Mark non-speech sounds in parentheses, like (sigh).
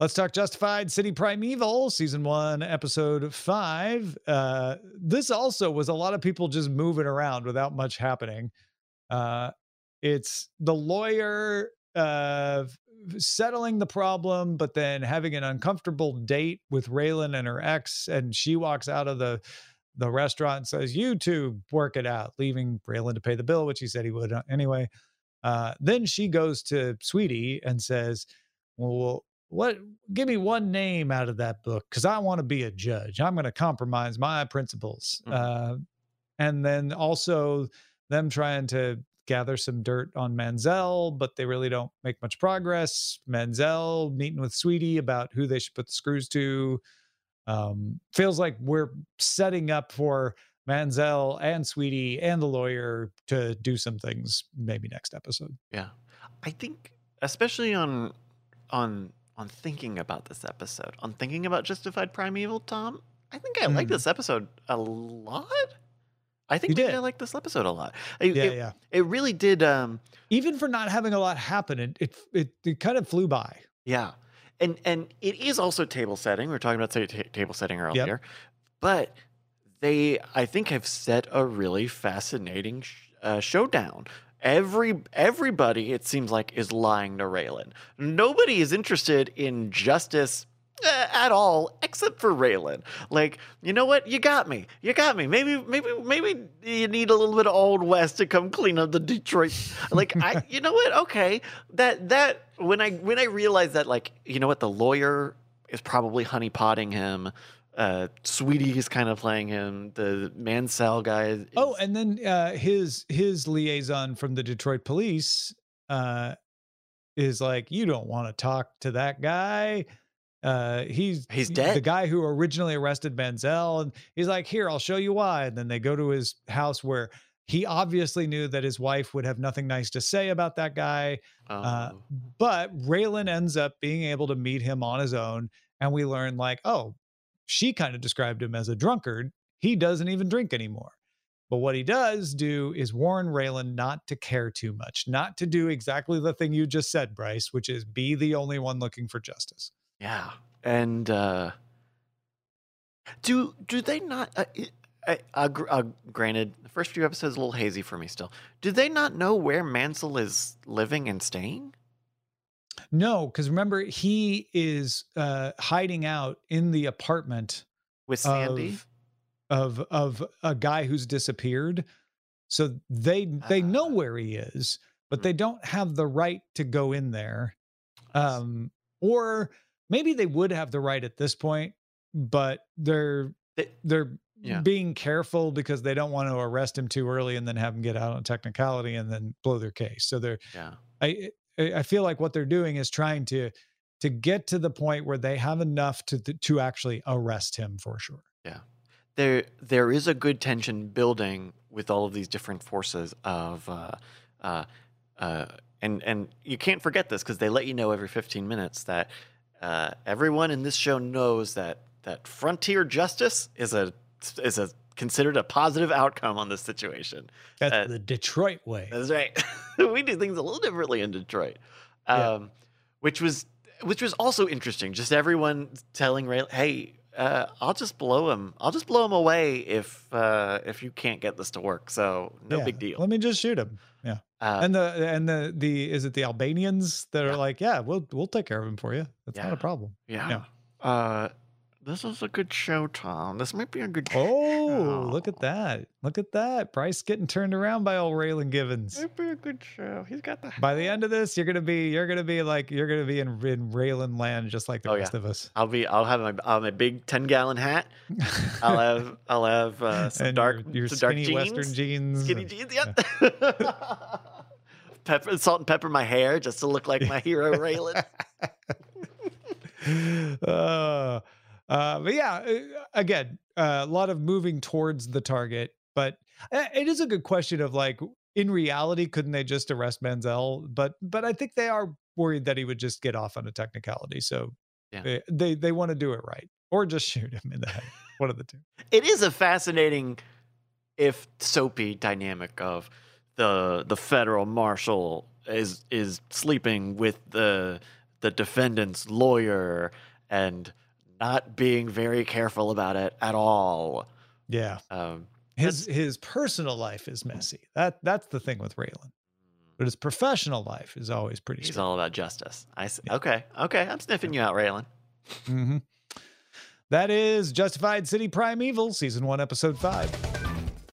Let's talk Justified City Primeval, season one, episode five. Uh, this also was a lot of people just moving around without much happening. Uh, it's the lawyer uh, settling the problem, but then having an uncomfortable date with Raylan and her ex, and she walks out of the the restaurant and says, "You two work it out," leaving Raylan to pay the bill, which he said he would uh, anyway. Uh, then she goes to Sweetie and says, "Well, what? Give me one name out of that book because I want to be a judge. I'm going to compromise my principles." Mhm. Uh, and then also them trying to gather some dirt on Mansell, but they really don't make much progress. Mansell meeting with Sweetie about who they should put the screws to. Um, feels like we're setting up for Mansell and Sweetie and the lawyer to do some things maybe next episode. Yeah. I think especially on on on thinking about this episode, on thinking about Justified Primeval, Tom, I think I like Mm. this episode a lot. I think. I like this episode a lot. It, Yeah, it, yeah. it really did um Even for not having a lot happen, it it it, it kind of flew by. Yeah, and and it is also table setting. We were talking about ta- table setting earlier, but they I think have set a really fascinating sh- uh, showdown. Every everybody it seems like is lying to Raylan. Nobody is interested in justice. uh, At all, except for Raylan. Like, you know what? You got me. You got me. Maybe, maybe, maybe you need a little bit of Old West to come clean up the Detroit. Like, I, (laughs) you know what? Okay, that that when I when I realized that, like, you know what, the lawyer is probably honeypotting him. Uh, Sweetie is kind of playing him. The Mansell guy. Is, Oh, and then uh, his his liaison from the Detroit police uh, is like, you don't want to talk to that guy. Uh, he's He's the guy who originally arrested Mansell, and he's like, here, I'll show you why. And then they go to his house where he obviously knew that his wife would have nothing nice to say about that guy. Uh, oh, but Raylan ends up being able to meet him on his own, and we learn like, oh, she kind of described him as a drunkard. He doesn't even drink anymore. But what he does do is warn Raylan not to care too much, not to do exactly the thing you just said, Bryce, which is be the only one looking for justice. Yeah, and uh, do do they not? Uh, i- I, uh, uh, granted, the first few episodes a little hazy for me still. Do they not know where Mansell is living and staying? No, because remember, he is uh, hiding out in the apartment with Sandy? of of of a guy who's disappeared. So they they know Ah. where he is, but they don't have the right to go in there. Um, or maybe they would have the right at this point, but they're They- they're Yeah. being careful because they don't want to arrest him too early and then have him get out on technicality and then blow their case. So they're yeah, I I feel like what they're doing is trying to to get to the point where they have enough to to actually arrest him for sure. Yeah, there there is a good tension building with all of these different forces of, uh, uh, uh, and and you can't forget this because they let you know every fifteen minutes that uh, everyone in this show knows that that frontier justice is a is a considered a positive outcome on this situation. That's Uh, the Detroit way. That's right. (laughs) we do things a little differently in Detroit, um, Yeah. which was which was also interesting. Just everyone telling Ray, "Hey, uh, I'll just blow him. I'll just blow him away if uh, if you can't get this to work. So no Yeah, big deal." Let me just shoot him. Yeah. Uh, and the and the the is it the Albanians that Yeah. are like, yeah, we'll we'll take care of him for you. That's not a problem. yeah. Uh, this is a good show, Tom. This might be a good. Oh, look at that. Look at that. Bryce getting turned around by old Raylan Givens. Might be a good show. He's got the. By the end of this, you're gonna be you're gonna be like you're gonna be in, in Raylan land just like the Oh, rest of us. I'll be. I'll have my, I'll have my big ten gallon hat. I'll have. (laughs) I'll have uh, some and dark, your, your some dark skinny jeans. western jeans. Skinny and- jeans, yep. (laughs) pepper, salt and pepper my hair just to look like my hero (laughs) Raylan. uh, uh, but yeah, uh, again, uh, a lot of moving towards the target, but uh, it is a good question of like, in reality, couldn't they just arrest Mansell? But but I think they are worried that he would just get off on a technicality, so Yeah. uh, they they want to do it right or just (laughs) shoot him in the head. One of the two. It is a fascinating, if soapy dynamic of the the federal marshal is is sleeping with the the defendant's lawyer and not being very careful about it at all. Yeah. Um, his his personal life is messy. That that's the thing with Raylan. But his professional life is always pretty. He's strong. all about justice. I see. Okay, okay, I'm sniffing you out, Raylan. Mm-hmm. That is Justified City Primeval, season one, episode five.